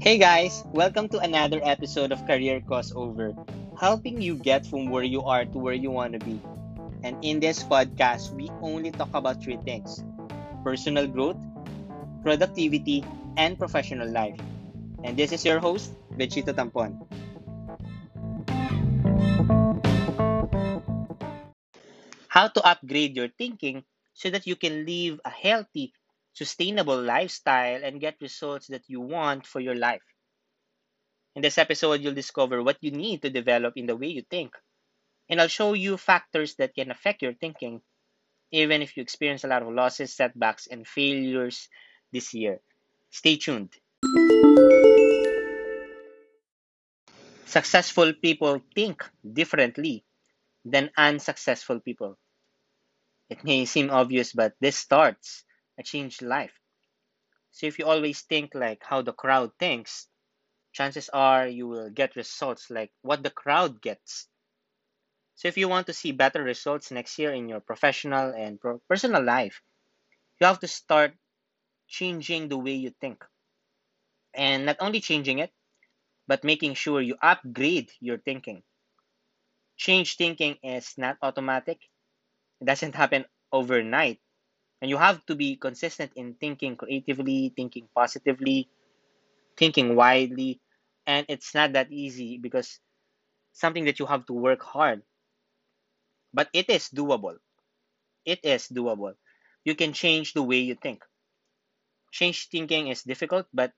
Hey guys, welcome to another episode of Career Crossover, helping you get from where you are to where you want to be. And in this podcast, we only talk about three things personal growth, productivity, and professional life. And this is your host, Bechito Tampon. How to upgrade your thinking so that you can live a healthy, sustainable lifestyle and get results that you want for your life. In this episode, you'll discover what you need to develop in the way you think. And I'll show you factors that can affect your thinking, even if you experience a lot of losses, setbacks, and failures this year. Stay tuned. Successful people think differently than unsuccessful people. It may seem obvious, but this starts a changed life. So if you always think like how the crowd thinks, chances are you will get results like what the crowd gets. So if you want to see better results next year in your professional and pro- personal life, you have to start changing the way you think. And not only changing it, but making sure you upgrade your thinking. Change thinking is not automatic. It doesn't happen overnight. And you have to be consistent in thinking creatively, thinking positively, thinking widely. And it's not that easy because something that you have to work hard. But it is doable. It is doable. You can change the way you think. Change thinking is difficult, but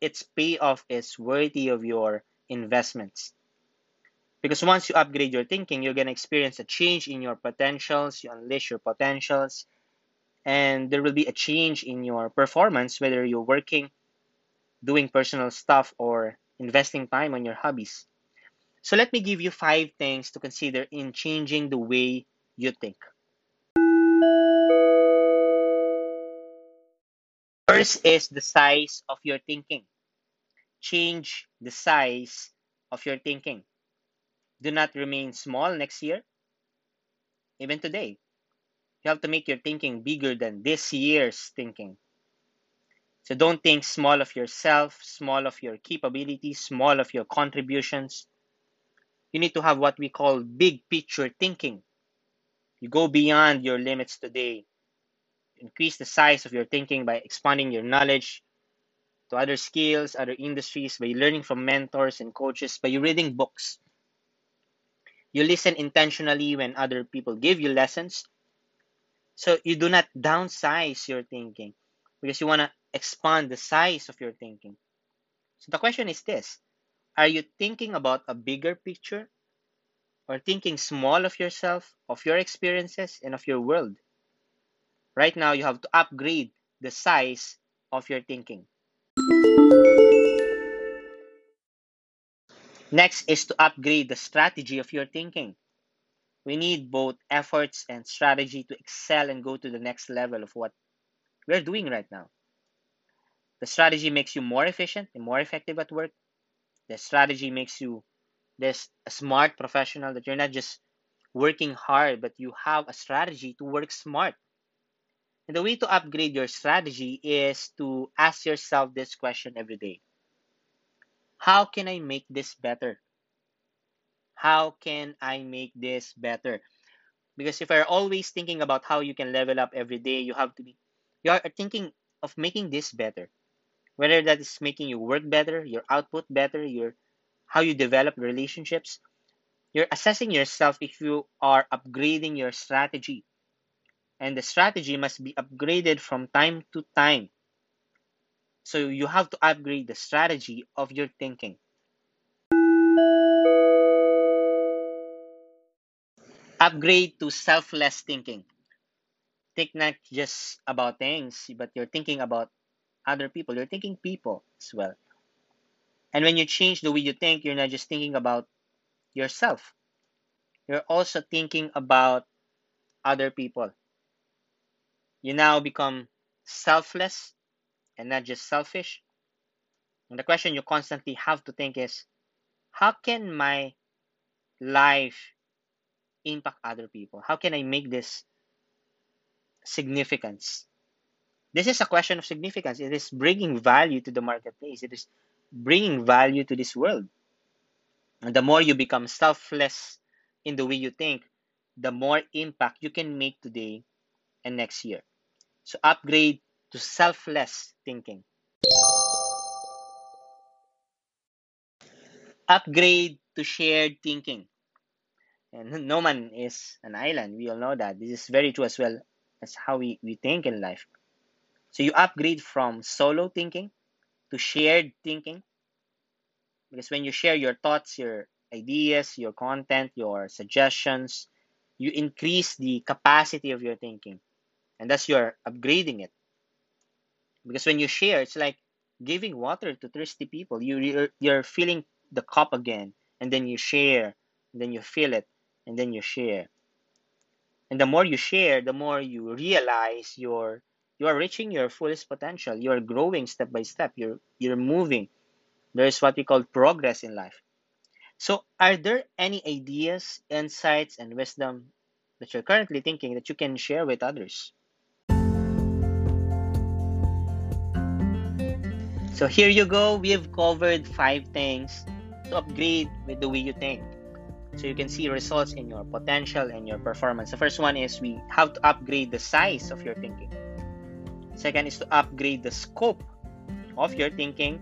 its payoff is worthy of your investments. Because once you upgrade your thinking, you're going to experience a change in your potentials, you unleash your potentials, and there will be a change in your performance, whether you're working, doing personal stuff, or investing time on your hobbies. So, let me give you five things to consider in changing the way you think. First is the size of your thinking. Change the size of your thinking. Do not remain small next year, even today. You have to make your thinking bigger than this year's thinking. So don't think small of yourself, small of your capabilities, small of your contributions. You need to have what we call big picture thinking. You go beyond your limits today. Increase the size of your thinking by expanding your knowledge to other skills, other industries, by learning from mentors and coaches, by reading books. You listen intentionally when other people give you lessons. So you do not downsize your thinking because you want to expand the size of your thinking. So the question is this Are you thinking about a bigger picture or thinking small of yourself, of your experiences, and of your world? Right now, you have to upgrade the size of your thinking. Next is to upgrade the strategy of your thinking. We need both efforts and strategy to excel and go to the next level of what we're doing right now. The strategy makes you more efficient and more effective at work. The strategy makes you this a smart professional that you're not just working hard, but you have a strategy to work smart. And the way to upgrade your strategy is to ask yourself this question every day How can I make this better? How can I make this better? Because if you're always thinking about how you can level up every day, you have to be, you are thinking of making this better. Whether that is making you work better, your output better, your how you develop relationships, you're assessing yourself if you are upgrading your strategy. And the strategy must be upgraded from time to time. So you have to upgrade the strategy of your thinking. Upgrade to selfless thinking. Think not just about things, but you're thinking about other people. You're thinking people as well. And when you change the way you think, you're not just thinking about yourself. You're also thinking about other people. You now become selfless and not just selfish. And the question you constantly have to think is how can my life impact other people? How can I make this significance? This is a question of significance. It is bringing value to the marketplace. It is bringing value to this world. And the more you become selfless in the way you think, the more impact you can make today and next year. So upgrade to selfless thinking. Upgrade to shared thinking. And no man is an island. We all know that. This is very true as well as how we, we think in life. So you upgrade from solo thinking to shared thinking. Because when you share your thoughts, your ideas, your content, your suggestions, you increase the capacity of your thinking. And thus you're upgrading it. Because when you share, it's like giving water to thirsty people. You, you're, you're filling the cup again, and then you share, and then you fill it, and then you share. And the more you share, the more you realize you're you are reaching your fullest potential. You are growing step by step. You're you're moving. There's what we call progress in life. So, are there any ideas, insights, and wisdom that you're currently thinking that you can share with others? So, here you go. We've covered five things to upgrade with the way you think. So, you can see results in your potential and your performance. The first one is we have to upgrade the size of your thinking. Second is to upgrade the scope of your thinking.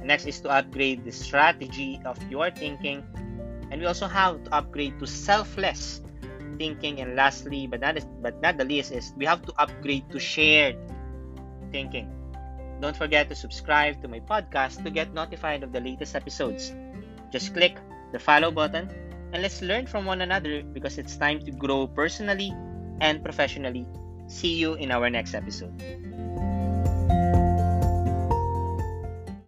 Next is to upgrade the strategy of your thinking. And we also have to upgrade to selfless thinking. And lastly, but not, but not the least, is we have to upgrade to shared thinking. Don't forget to subscribe to my podcast to get notified of the latest episodes. Just click the follow button and let's learn from one another because it's time to grow personally and professionally. See you in our next episode.